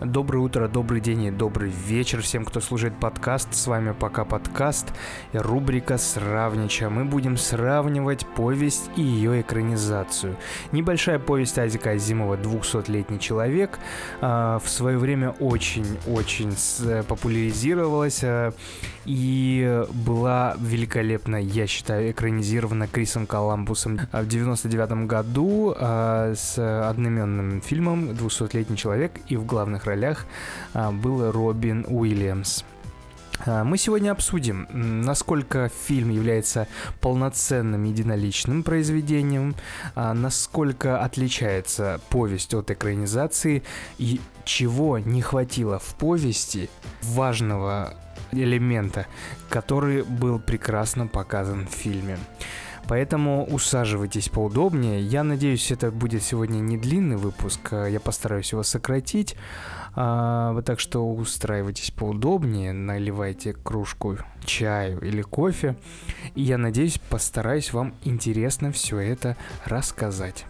Доброе утро, добрый день и добрый вечер всем, кто слушает подкаст. С вами пока подкаст и рубрика «Сравнича». Мы будем сравнивать повесть и ее экранизацию. Небольшая повесть Азика Азимова «200-летний человек» а, в свое время очень-очень популяризировалась а, и была великолепно, я считаю, экранизирована Крисом Коламбусом в 99 году а, с одноименным фильмом «200-летний человек» и в главных ролях а, был Робин Уильямс. А, мы сегодня обсудим, насколько фильм является полноценным единоличным произведением, а, насколько отличается повесть от экранизации и чего не хватило в повести важного элемента, который был прекрасно показан в фильме. Поэтому усаживайтесь поудобнее. Я надеюсь, это будет сегодня не длинный выпуск. Я постараюсь его сократить. А, так что устраивайтесь поудобнее, наливайте кружку чаю или кофе. И я надеюсь, постараюсь вам интересно все это рассказать.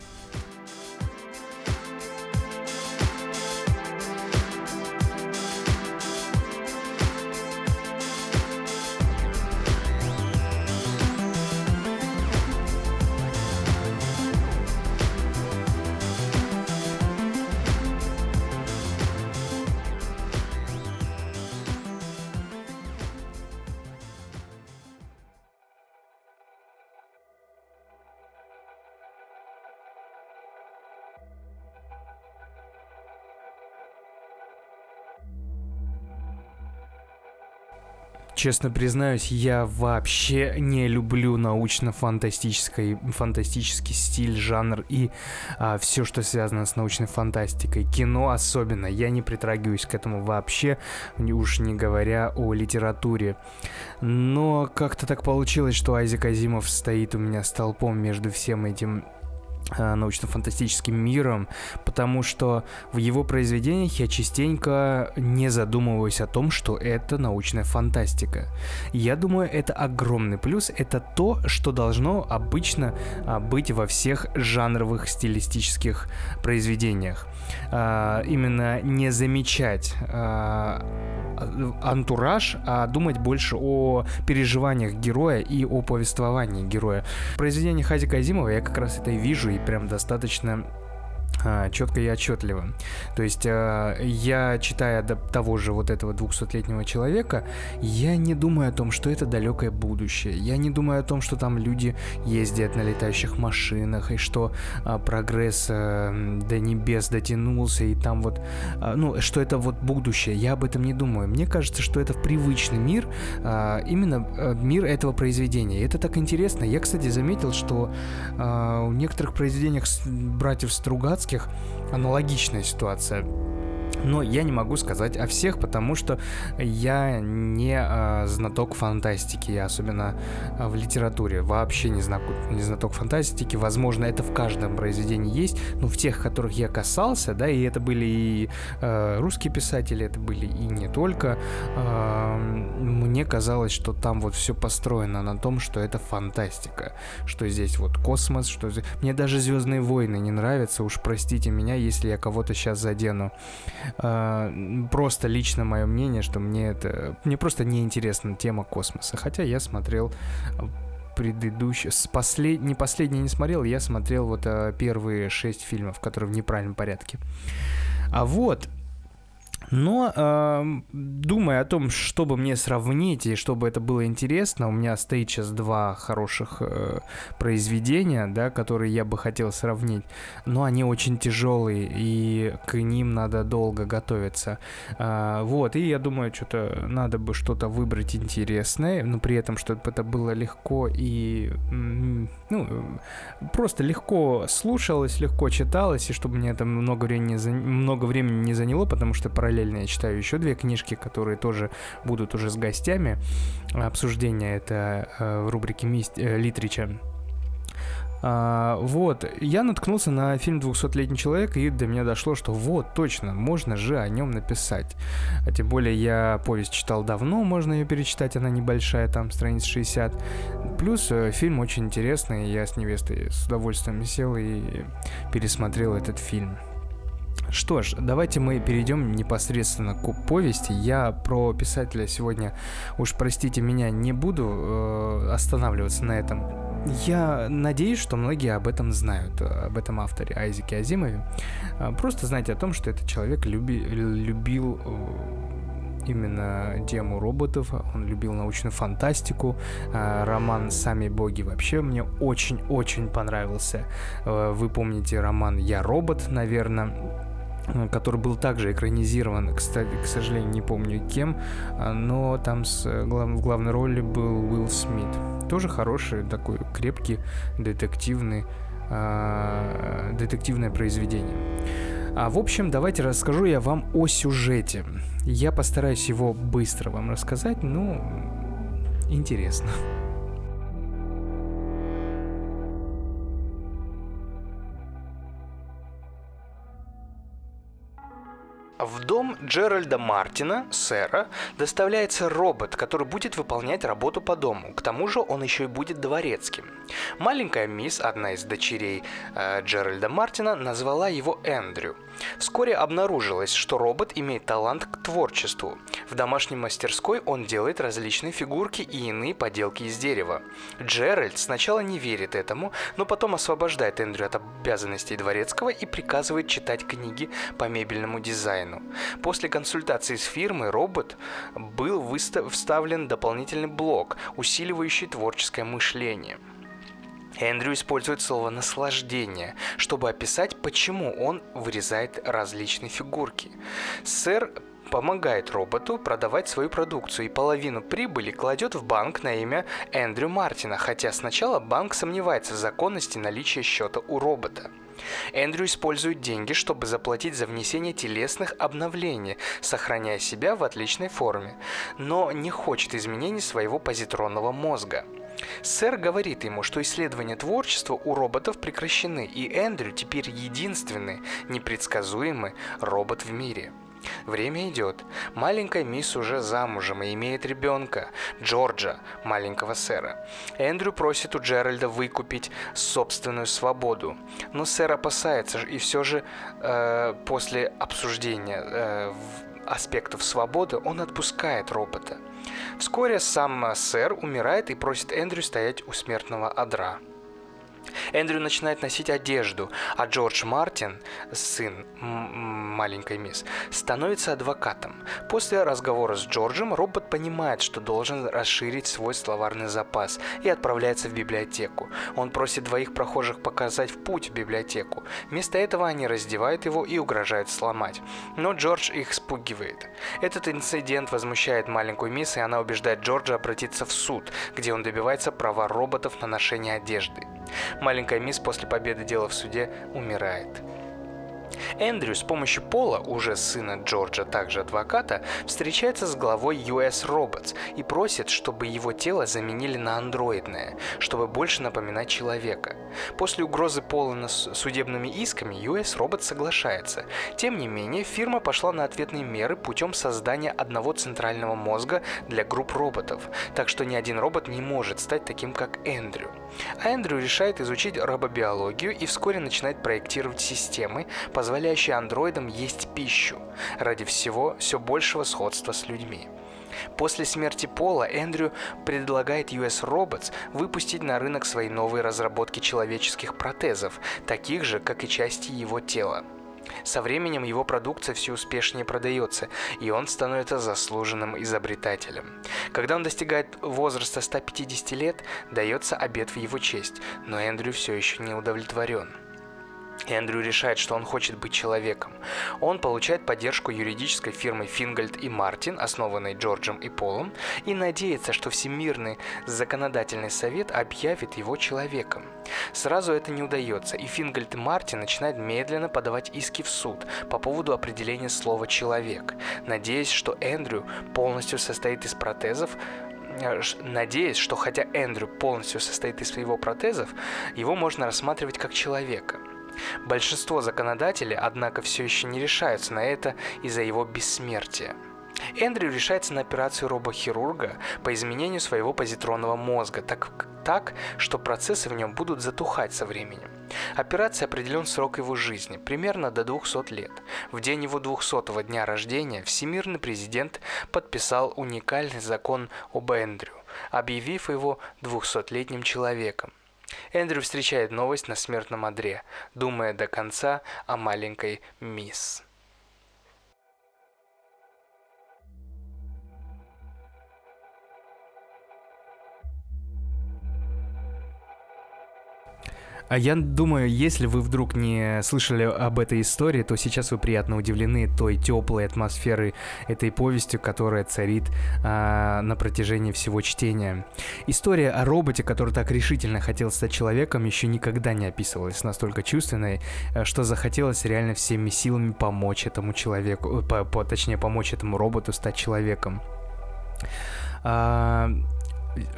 Честно признаюсь, я вообще не люблю научно-фантастический фантастический стиль, жанр и а, все, что связано с научной фантастикой. Кино особенно. Я не притрагиваюсь к этому вообще, уж не говоря о литературе. Но как-то так получилось, что Айзек Азимов стоит у меня столпом между всем этим научно-фантастическим миром, потому что в его произведениях я частенько не задумываюсь о том, что это научная фантастика. Я думаю, это огромный плюс, это то, что должно обычно а, быть во всех жанровых стилистических произведениях. А, именно не замечать а, антураж, а думать больше о переживаниях героя и о повествовании героя. В произведении Хази Казимова я как раз это и вижу, и прям достаточно четко и отчетливо. То есть а, я, читая до того же вот этого 200-летнего человека, я не думаю о том, что это далекое будущее. Я не думаю о том, что там люди ездят на летающих машинах, и что а, прогресс до небес дотянулся, и там вот, ну, что это вот будущее. Я об этом не думаю. Мне кажется, что это привычный мир, именно мир этого произведения. И это так интересно. Я, кстати, заметил, что в некоторых произведениях братьев Стругацких аналогичная ситуация. Но я не могу сказать о всех, потому что я не э, знаток фантастики, особенно э, в литературе. Вообще не, знак, не знаток фантастики. Возможно, это в каждом произведении есть, но в тех, которых я касался, да, и это были и э, русские писатели, это были и не только, э, мне казалось, что там вот все построено на том, что это фантастика, что здесь вот космос, что. Мне даже Звездные войны не нравятся, уж простите меня, если я кого-то сейчас задену. А, просто лично мое мнение, что мне это... Мне просто неинтересна тема космоса. Хотя я смотрел предыдущий, с послед... не последний не смотрел, я смотрел вот а, первые шесть фильмов, которые в неправильном порядке. А вот но э, думая о том, чтобы мне сравнить и чтобы это было интересно, у меня стоит сейчас два хороших э, произведения, да, которые я бы хотел сравнить, но они очень тяжелые и к ним надо долго готовиться. Э, вот, и я думаю, что-то надо бы что-то выбрать интересное, но при этом, чтобы это было легко и ну, просто легко слушалось, легко читалось, и чтобы мне это много времени, много времени не заняло, потому что параллельно параллельно я читаю еще две книжки, которые тоже будут уже с гостями. Обсуждение это э, в рубрике. Э, Литрича. А, вот, я наткнулся на фильм «200-летний человек», и до меня дошло, что вот, точно, можно же о нем написать. А тем более я повесть читал давно, можно ее перечитать, она небольшая, там, страниц 60. Плюс э, фильм очень интересный, я с невестой с удовольствием сел и пересмотрел этот фильм. Что ж, давайте мы перейдем непосредственно к повести. Я про писателя сегодня, уж простите меня, не буду э, останавливаться на этом. Я надеюсь, что многие об этом знают, об этом авторе Айзеке Азимове. Э, просто знайте о том, что этот человек люби, любил э, именно тему роботов, он любил научную фантастику, э, роман «Сами боги» вообще мне очень-очень понравился. Вы помните роман «Я робот», наверное, который был также экранизирован, кстати, к сожалению, не помню кем, а, но там с, э, глав, в главной роли был Уилл Смит. Тоже хороший, такой крепкий, детективный, э, детективное произведение. А в общем, давайте расскажу я вам о сюжете. Я постараюсь его быстро вам рассказать, ну, интересно. В дом Джеральда Мартина, сэра, доставляется робот, который будет выполнять работу по дому. К тому же он еще и будет дворецким. Маленькая мисс, одна из дочерей э, Джеральда Мартина, назвала его Эндрю. Вскоре обнаружилось, что робот имеет талант к творчеству. В домашней мастерской он делает различные фигурки и иные поделки из дерева. Джеральд сначала не верит этому, но потом освобождает Эндрю от обязанностей дворецкого и приказывает читать книги по мебельному дизайну. После консультации с фирмой робот был выстав- вставлен дополнительный блок, усиливающий творческое мышление – Эндрю использует слово «наслаждение», чтобы описать, почему он вырезает различные фигурки. Сэр помогает роботу продавать свою продукцию и половину прибыли кладет в банк на имя Эндрю Мартина, хотя сначала банк сомневается в законности наличия счета у робота. Эндрю использует деньги, чтобы заплатить за внесение телесных обновлений, сохраняя себя в отличной форме, но не хочет изменений своего позитронного мозга. Сэр говорит ему, что исследования творчества у роботов прекращены, и Эндрю теперь единственный непредсказуемый робот в мире. Время идет. Маленькая мисс уже замужем и имеет ребенка, Джорджа, маленького сэра. Эндрю просит у Джеральда выкупить собственную свободу. Но сэр опасается, и все же э, после обсуждения э, аспектов свободы он отпускает робота. Вскоре сам сэр умирает и просит Эндрю стоять у смертного одра. Эндрю начинает носить одежду, а Джордж Мартин, сын маленькой мисс, становится адвокатом. После разговора с Джорджем робот понимает, что должен расширить свой словарный запас и отправляется в библиотеку. Он просит двоих прохожих показать в путь в библиотеку. Вместо этого они раздевают его и угрожают сломать. Но Джордж их спугивает. Этот инцидент возмущает маленькую мисс, и она убеждает Джорджа обратиться в суд, где он добивается права роботов на ношение одежды. Маленькая мисс после победы дела в суде умирает. Эндрю с помощью Пола, уже сына Джорджа, также адвоката, встречается с главой US Robots и просит, чтобы его тело заменили на андроидное, чтобы больше напоминать человека. После угрозы Пола судебными исками US Robots соглашается. Тем не менее, фирма пошла на ответные меры путем создания одного центрального мозга для групп роботов, так что ни один робот не может стать таким, как Эндрю. А Эндрю решает изучить робобиологию и вскоре начинает проектировать системы, позволяющие андроидам есть пищу, ради всего все большего сходства с людьми. После смерти Пола Эндрю предлагает US Robots выпустить на рынок свои новые разработки человеческих протезов, таких же, как и части его тела. Со временем его продукция все успешнее продается, и он становится заслуженным изобретателем. Когда он достигает возраста 150 лет, дается обед в его честь, но Эндрю все еще не удовлетворен. Эндрю решает, что он хочет быть человеком. Он получает поддержку юридической фирмы Фингольд и Мартин, основанной Джорджем и Полом, и надеется, что Всемирный законодательный совет объявит его человеком. Сразу это не удается, и Фингольд и Мартин начинают медленно подавать иски в суд по поводу определения слова «человек», надеясь, что Эндрю полностью состоит из протезов, э, надеясь, что хотя Эндрю полностью состоит из своего протезов, его можно рассматривать как человека – Большинство законодателей, однако, все еще не решаются на это из-за его бессмертия. Эндрю решается на операцию робохирурга по изменению своего позитронного мозга, так, так, что процессы в нем будут затухать со временем. Операции определен срок его жизни, примерно до 200 лет. В день его 200-го дня рождения всемирный президент подписал уникальный закон об Эндрю, объявив его 200-летним человеком. Эндрю встречает новость на смертном одре, думая до конца о маленькой мисс. А я думаю, если вы вдруг не слышали об этой истории, то сейчас вы приятно удивлены той теплой атмосферой этой повестью, которая царит а, на протяжении всего чтения. История о роботе, который так решительно хотел стать человеком, еще никогда не описывалась настолько чувственной, э, что захотелось реально всеми силами помочь этому человеку, по, по, точнее помочь этому роботу стать человеком. А,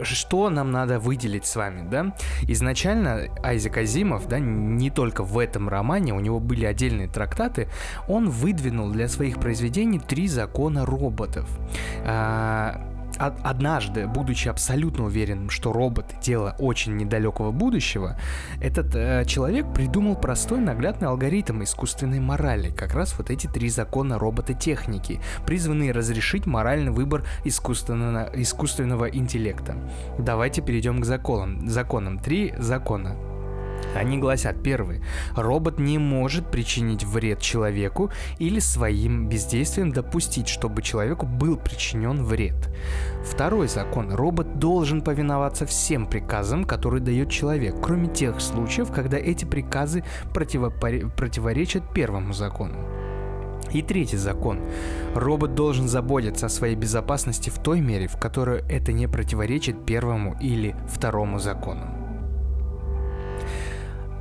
что нам надо выделить с вами, да? Изначально Айзек Азимов, да, не только в этом романе, у него были отдельные трактаты, он выдвинул для своих произведений три закона роботов. А, однажды, будучи абсолютно уверенным, что роботы — дело очень недалекого будущего, этот э, человек придумал простой наглядный алгоритм искусственной морали, как раз вот эти три закона робототехники, призванные разрешить моральный выбор искусственного, искусственного интеллекта. Давайте перейдем к законам. Законам. Три закона. Они гласят, первый, робот не может причинить вред человеку или своим бездействием допустить, чтобы человеку был причинен вред. Второй закон, робот должен повиноваться всем приказам, которые дает человек, кроме тех случаев, когда эти приказы противопор... противоречат первому закону. И третий закон. Робот должен заботиться о своей безопасности в той мере, в которой это не противоречит первому или второму закону.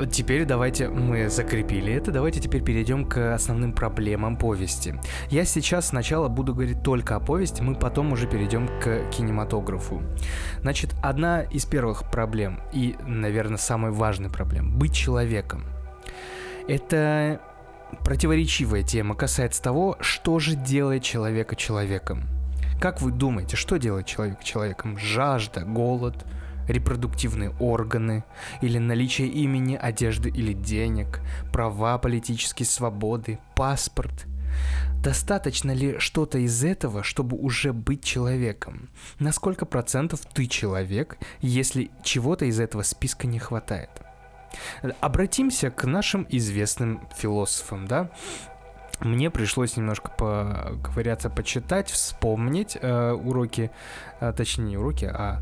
Теперь давайте мы закрепили это, давайте теперь перейдем к основным проблемам повести. Я сейчас сначала буду говорить только о повести, мы потом уже перейдем к кинематографу. Значит, одна из первых проблем и, наверное, самой важной проблем – быть человеком. Это противоречивая тема касается того, что же делает человека человеком. Как вы думаете, что делает человек человеком? Жажда, голод – репродуктивные органы, или наличие имени, одежды или денег, права, политические свободы, паспорт. Достаточно ли что-то из этого, чтобы уже быть человеком? На сколько процентов ты человек, если чего-то из этого списка не хватает? Обратимся к нашим известным философам, да? мне пришлось немножко поковыряться, почитать, вспомнить э, уроки, э, точнее не уроки, а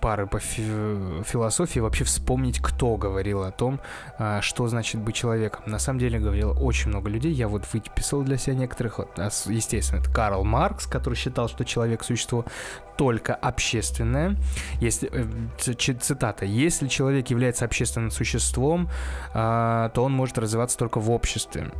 пары по философии вообще вспомнить, кто говорил о том, а, что значит быть человеком. На самом деле говорило очень много людей. Я вот выписал для себя некоторых. Естественно, это Карл Маркс, который считал, что человек существо только общественное. Если, э, цитата, если человек является общественным существом, а, то он может развиваться только в обществе.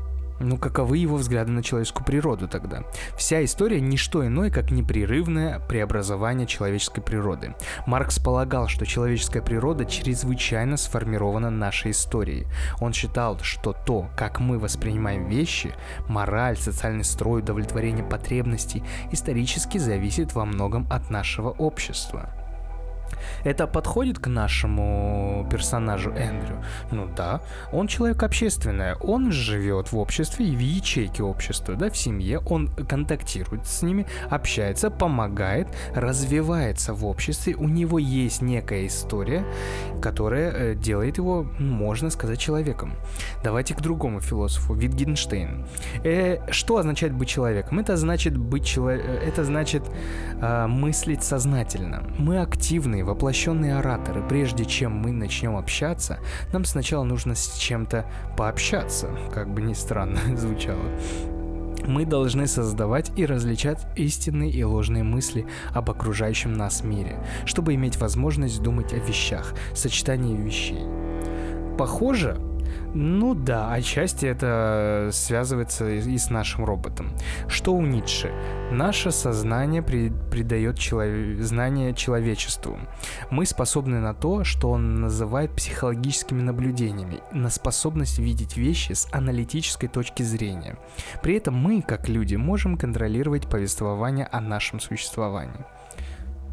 Ну, каковы его взгляды на человеческую природу тогда? Вся история не что иное, как непрерывное преобразование человеческой природы. Маркс полагал, что человеческая природа чрезвычайно сформирована нашей историей. Он считал, что то, как мы воспринимаем вещи, мораль, социальный строй, удовлетворение потребностей, исторически зависит во многом от нашего общества. Это подходит к нашему персонажу Эндрю? Ну да, он человек общественный, он живет в обществе и в ячейке общества, да, в семье, он контактирует с ними, общается, помогает, развивается в обществе, у него есть некая история, которая э, делает его, можно сказать, человеком. Давайте к другому философу, Витгенштейн. Э, что означает быть человеком? Это значит быть человеком, э, это значит э, мыслить сознательно. Мы активные, воплощенные ораторы. Прежде чем мы начнем общаться, нам сначала нужно с чем-то пообщаться, как бы ни странно звучало. Мы должны создавать и различать истинные и ложные мысли об окружающем нас мире, чтобы иметь возможность думать о вещах, сочетании вещей. Похоже, ну да, отчасти это связывается и с нашим роботом. Что у Ницше? Наше сознание при, придает челов... знание человечеству. Мы способны на то, что он называет психологическими наблюдениями, на способность видеть вещи с аналитической точки зрения. При этом мы, как люди, можем контролировать повествование о нашем существовании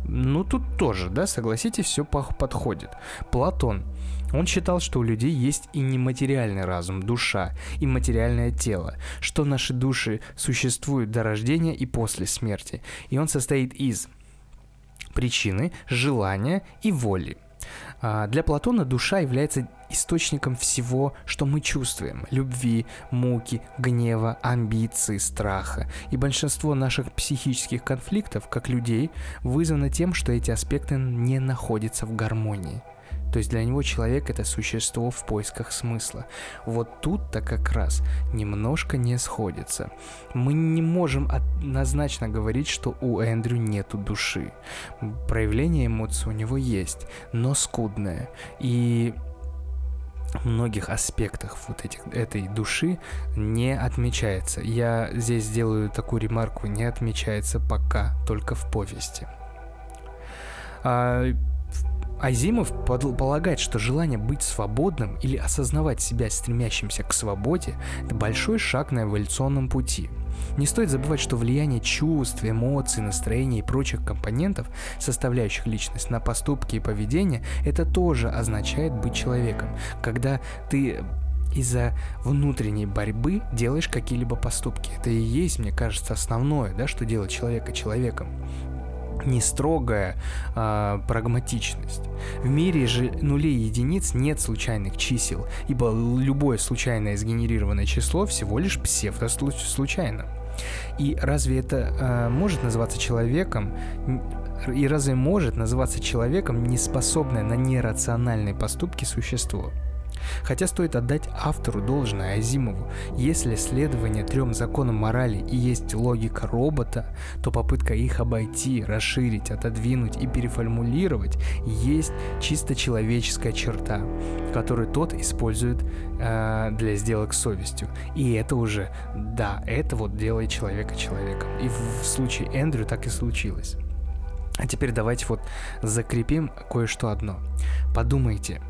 Ну, тут тоже, да, согласитесь, все подходит. Платон. Он считал, что у людей есть и нематериальный разум, душа, и материальное тело, что наши души существуют до рождения и после смерти. И он состоит из причины, желания и воли. А, для Платона душа является источником всего, что мы чувствуем. Любви, муки, гнева, амбиции, страха. И большинство наших психических конфликтов, как людей, вызвано тем, что эти аспекты не находятся в гармонии. То есть для него человек это существо в поисках смысла. Вот тут-то как раз немножко не сходится. Мы не можем однозначно говорить, что у Эндрю нету души. Проявление эмоций у него есть, но скудное. И многих аспектах вот этих, этой души не отмечается. Я здесь сделаю такую ремарку, не отмечается пока, только в повести. А, Азимов полагает, что желание быть свободным или осознавать себя стремящимся к свободе – это большой шаг на эволюционном пути. Не стоит забывать, что влияние чувств, эмоций, настроений и прочих компонентов, составляющих личность на поступки и поведение, это тоже означает быть человеком. Когда ты из-за внутренней борьбы делаешь какие-либо поступки. Это и есть, мне кажется, основное, да, что делает человека человеком не строгая а, прагматичность. В мире же нулей и единиц нет случайных чисел, ибо любое случайное сгенерированное число всего лишь псевдо-случайно. И разве это а, может называться человеком? И разве может называться человеком неспособное на нерациональные поступки существо? Хотя стоит отдать автору должное Азимову. Если следование трем законам морали и есть логика робота, то попытка их обойти, расширить, отодвинуть и переформулировать есть чисто человеческая черта, которую тот использует э, для сделок с совестью. И это уже, да, это вот делает человека человеком. И в, в случае Эндрю так и случилось. А теперь давайте вот закрепим кое-что одно. Подумайте,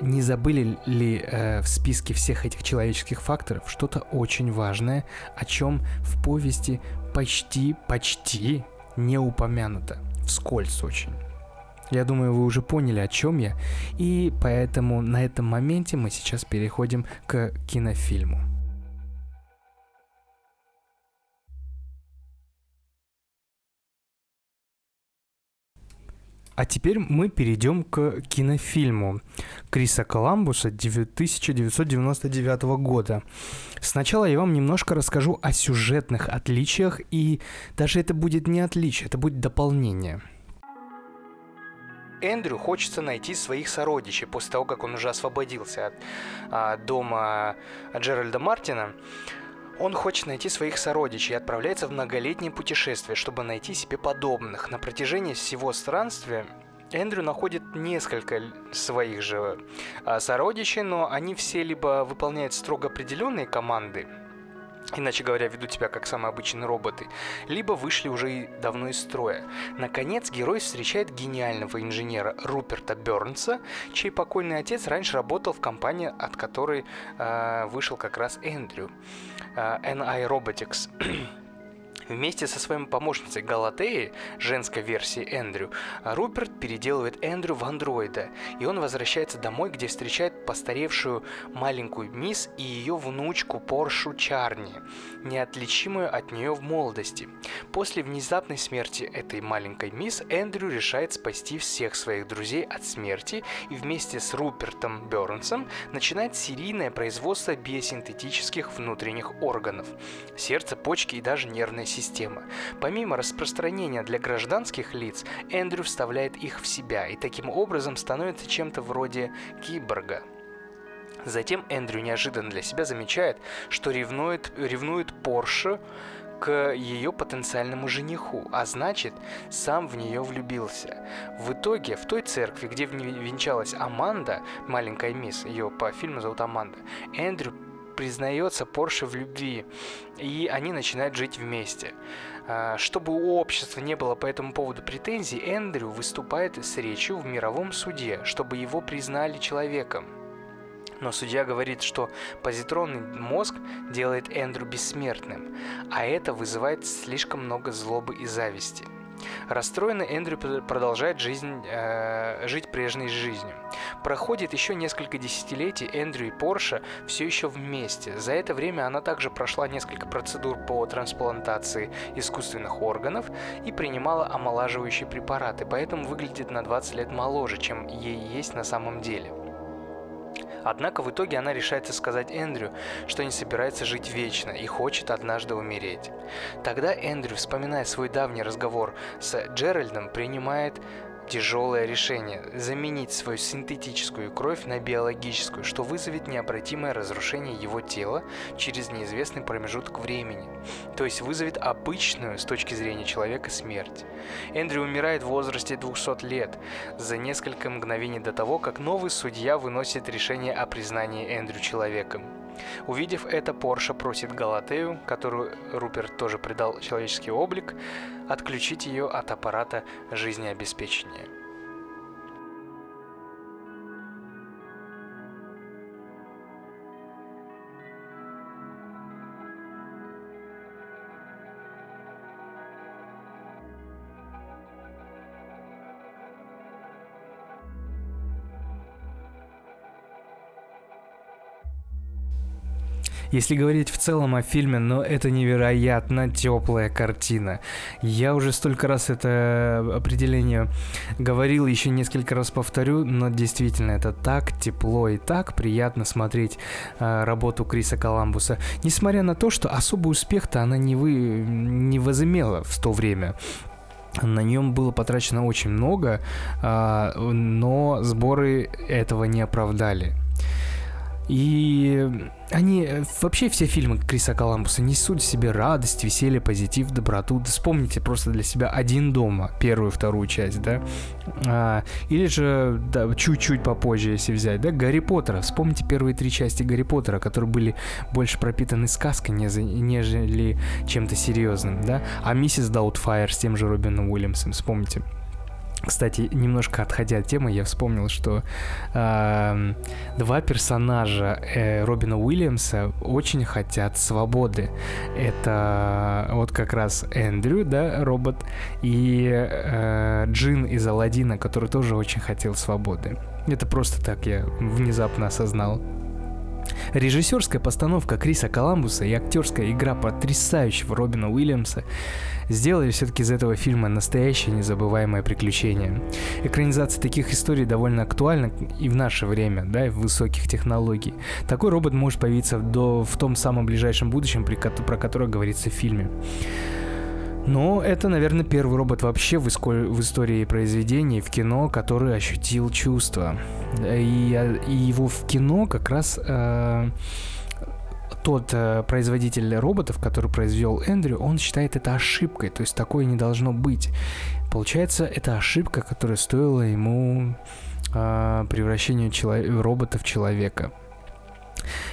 не забыли ли э, в списке всех этих человеческих факторов что-то очень важное, о чем в повести почти, почти не упомянуто, вскользь очень. Я думаю, вы уже поняли, о чем я, и поэтому на этом моменте мы сейчас переходим к кинофильму. А теперь мы перейдем к кинофильму Криса Коламбуса 1999 года. Сначала я вам немножко расскажу о сюжетных отличиях, и даже это будет не отличие, это будет дополнение. Эндрю хочется найти своих сородичей после того, как он уже освободился от а, дома Джеральда Мартина. Он хочет найти своих сородичей и отправляется в многолетнее путешествие, чтобы найти себе подобных. На протяжении всего странствия Эндрю находит несколько своих же а, сородичей, но они все либо выполняют строго определенные команды, иначе говоря, ведут себя как самые обычные роботы, либо вышли уже давно из строя. Наконец, герой встречает гениального инженера Руперта Бернса, чей покойный отец раньше работал в компании, от которой э, вышел как раз Эндрю, э, NI Robotics. Вместе со своей помощницей Галатеей, женской версией Эндрю, Руперт переделывает Эндрю в андроида, и он возвращается домой, где встречает постаревшую маленькую мисс и ее внучку Поршу Чарни, неотличимую от нее в молодости. После внезапной смерти этой маленькой мисс Эндрю решает спасти всех своих друзей от смерти и вместе с Рупертом Бернсом начинает серийное производство биосинтетических внутренних органов – сердце, почки и даже нервная система. Помимо распространения для гражданских лиц, Эндрю вставляет их в себя и таким образом становится чем-то вроде киборга. Затем Эндрю неожиданно для себя замечает, что ревнует, ревнует Порше к ее потенциальному жениху, а значит, сам в нее влюбился. В итоге, в той церкви, где венчалась Аманда, маленькая мисс, ее по фильму зовут Аманда, Эндрю признается Порше в любви, и они начинают жить вместе. А, чтобы у общества не было по этому поводу претензий, Эндрю выступает с речью в мировом суде, чтобы его признали человеком. Но судья говорит, что позитронный мозг делает Эндрю бессмертным, а это вызывает слишком много злобы и зависти. Расстроенный Эндрю продолжает жизнь, э, жить прежней жизнью. Проходит еще несколько десятилетий, Эндрю и Порша все еще вместе. За это время она также прошла несколько процедур по трансплантации искусственных органов и принимала омолаживающие препараты, поэтому выглядит на 20 лет моложе, чем ей есть на самом деле. Однако в итоге она решается сказать Эндрю, что не собирается жить вечно и хочет однажды умереть. Тогда Эндрю, вспоминая свой давний разговор с Джеральдом, принимает тяжелое решение – заменить свою синтетическую кровь на биологическую, что вызовет необратимое разрушение его тела через неизвестный промежуток времени, то есть вызовет обычную с точки зрения человека смерть. Эндрю умирает в возрасте 200 лет, за несколько мгновений до того, как новый судья выносит решение о признании Эндрю человеком. Увидев это, Порша просит Галатею, которую Руперт тоже придал человеческий облик, отключить ее от аппарата жизнеобеспечения. Если говорить в целом о фильме, но это невероятно теплая картина. Я уже столько раз это определение говорил, еще несколько раз повторю, но действительно это так тепло и так приятно смотреть э, работу Криса Коламбуса. Несмотря на то, что особый успех-то она не, вы, не возымела в то время. На нем было потрачено очень много, а, но сборы этого не оправдали. И они, вообще все фильмы Криса Коламбуса несут в себе радость, веселье, позитив, доброту. Вспомните просто для себя «Один дома», первую, вторую часть, да? А, или же, да, чуть-чуть попозже, если взять, да, Гарри Поттера. Вспомните первые три части Гарри Поттера, которые были больше пропитаны сказкой, нежели чем-то серьезным, да? А «Миссис Даутфайр» с тем же Робином Уильямсом, вспомните. Кстати, немножко отходя от темы, я вспомнил, что э, два персонажа э, Робина Уильямса очень хотят свободы. Это вот как раз Эндрю, да, робот, и э, Джин из Алладина, который тоже очень хотел свободы. Это просто так я внезапно осознал. Режиссерская постановка Криса Коламбуса и актерская игра потрясающего Робина Уильямса сделали все-таки из этого фильма настоящее незабываемое приключение. Экранизация таких историй довольно актуальна и в наше время, да, и в высоких технологий. Такой робот может появиться до, в том самом ближайшем будущем, при, про которое говорится в фильме. Но это, наверное, первый робот вообще в, иско- в истории произведений в кино, который ощутил чувства. И, и его в кино как раз э, тот э, производитель роботов, который произвел Эндрю, он считает это ошибкой, то есть такое не должно быть. Получается, это ошибка, которая стоила ему э, превращения чело- робота в человека.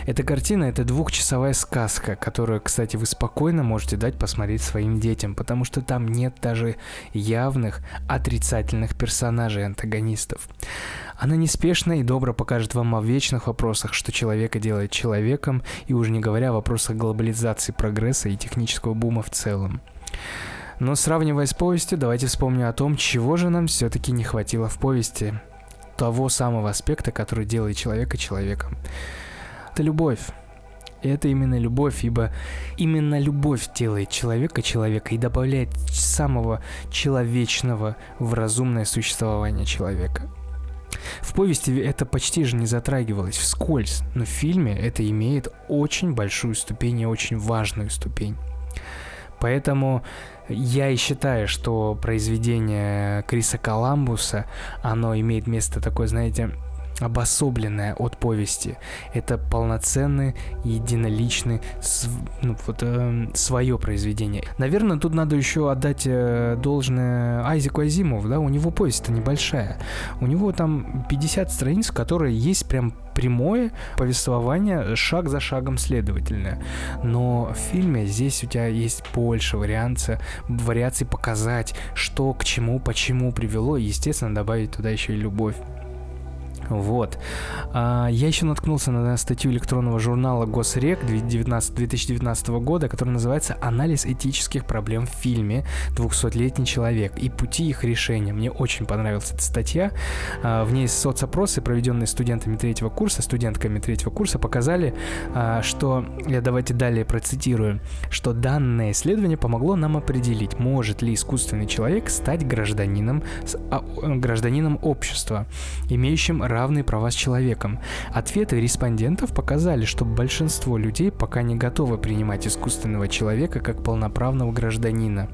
Эта картина — это двухчасовая сказка, которую, кстати, вы спокойно можете дать посмотреть своим детям, потому что там нет даже явных отрицательных персонажей антагонистов. Она неспешно и добро покажет вам о вечных вопросах, что человека делает человеком, и уже не говоря о вопросах глобализации прогресса и технического бума в целом. Но сравнивая с повестью, давайте вспомним о том, чего же нам все-таки не хватило в повести. Того самого аспекта, который делает человека человеком это любовь. Это именно любовь, ибо именно любовь делает человека человека и добавляет самого человечного в разумное существование человека. В повести это почти же не затрагивалось вскользь, но в фильме это имеет очень большую ступень и очень важную ступень. Поэтому я и считаю, что произведение Криса Коламбуса, оно имеет место такое, знаете, обособленное от повести. Это полноценный, единоличный, ну, вот, э, свое произведение. Наверное, тут надо еще отдать э, должное Айзеку Азимову, да, у него повесть-то небольшая. У него там 50 страниц, которые есть прям прямое повествование, шаг за шагом следовательное. Но в фильме здесь у тебя есть больше вариаций, вариаций показать, что к чему, почему привело, и, естественно, добавить туда еще и любовь. Вот. А, я еще наткнулся на статью электронного журнала Госрек 2019, 2019 года, которая называется «Анализ этических проблем в фильме «200-летний человек» и пути их решения». Мне очень понравилась эта статья. А, в ней соцопросы, проведенные студентами третьего курса, студентками третьего курса, показали, а, что, я давайте далее процитирую, что данное исследование помогло нам определить, может ли искусственный человек стать гражданином, гражданином общества, имеющим равные права с человеком. Ответы респондентов показали, что большинство людей пока не готовы принимать искусственного человека как полноправного гражданина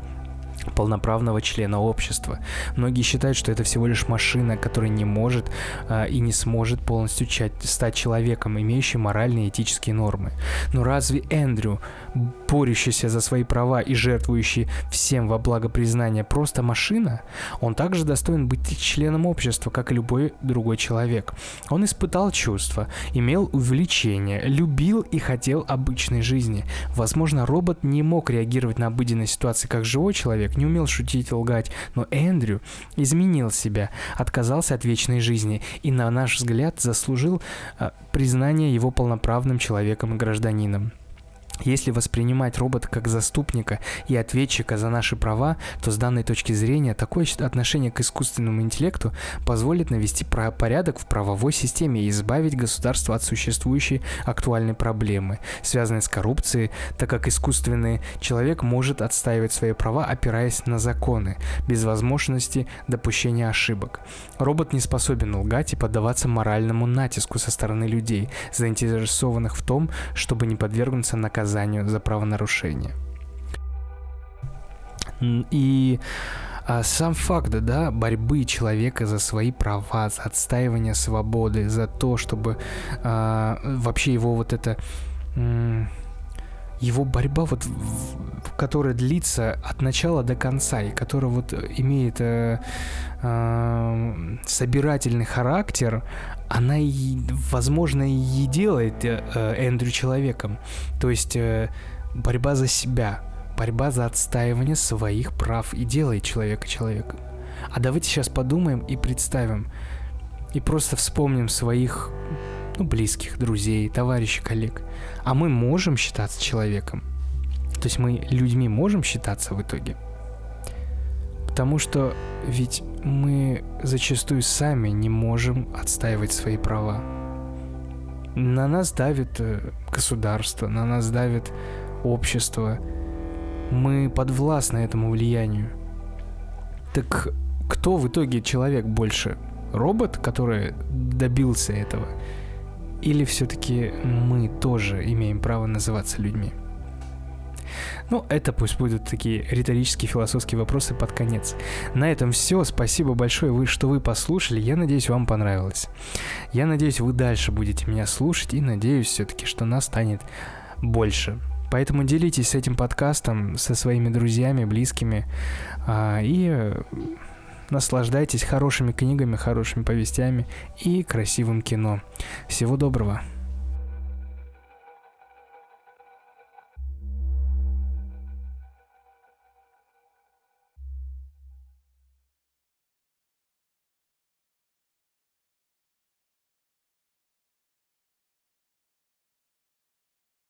полноправного члена общества. Многие считают, что это всего лишь машина, которая не может э, и не сможет полностью чать, стать человеком, имеющим моральные и этические нормы. Но разве Эндрю, борющийся за свои права и жертвующий всем во благо признания, просто машина? Он также достоин быть членом общества, как и любой другой человек. Он испытал чувства, имел увлечение, любил и хотел обычной жизни. Возможно, робот не мог реагировать на обыденные ситуации как живой человек, не умел шутить и лгать, но Эндрю изменил себя, отказался от вечной жизни и, на наш взгляд, заслужил э, признание его полноправным человеком и гражданином. Если воспринимать робота как заступника и ответчика за наши права, то с данной точки зрения такое отношение к искусственному интеллекту позволит навести порядок в правовой системе и избавить государство от существующей актуальной проблемы, связанной с коррупцией, так как искусственный человек может отстаивать свои права, опираясь на законы, без возможности допущения ошибок. Робот не способен лгать и поддаваться моральному натиску со стороны людей, заинтересованных в том, чтобы не подвергнуться наказанию наказанию за правонарушение. И а сам факт, да, борьбы человека за свои права, за отстаивание свободы, за то, чтобы а, вообще его вот это его борьба, вот, которая длится от начала до конца и которая вот имеет э, э, собирательный характер, она, и, возможно, и делает э, Эндрю человеком. То есть э, борьба за себя, борьба за отстаивание своих прав и делает человека человеком. А давайте сейчас подумаем и представим, и просто вспомним своих ну, близких, друзей, товарищей, коллег. А мы можем считаться человеком. То есть мы людьми можем считаться в итоге. Потому что ведь мы зачастую сами не можем отстаивать свои права. На нас давит э, государство, на нас давит общество. Мы подвластны этому влиянию. Так кто в итоге человек больше? Робот, который добился этого? Или все-таки мы тоже имеем право называться людьми? Ну, это пусть будут такие риторические философские вопросы под конец. На этом все. Спасибо большое, вы, что вы послушали. Я надеюсь, вам понравилось. Я надеюсь, вы дальше будете меня слушать и надеюсь все-таки, что нас станет больше. Поэтому делитесь этим подкастом со своими друзьями, близкими а, и Наслаждайтесь хорошими книгами, хорошими повестями и красивым кино. Всего доброго!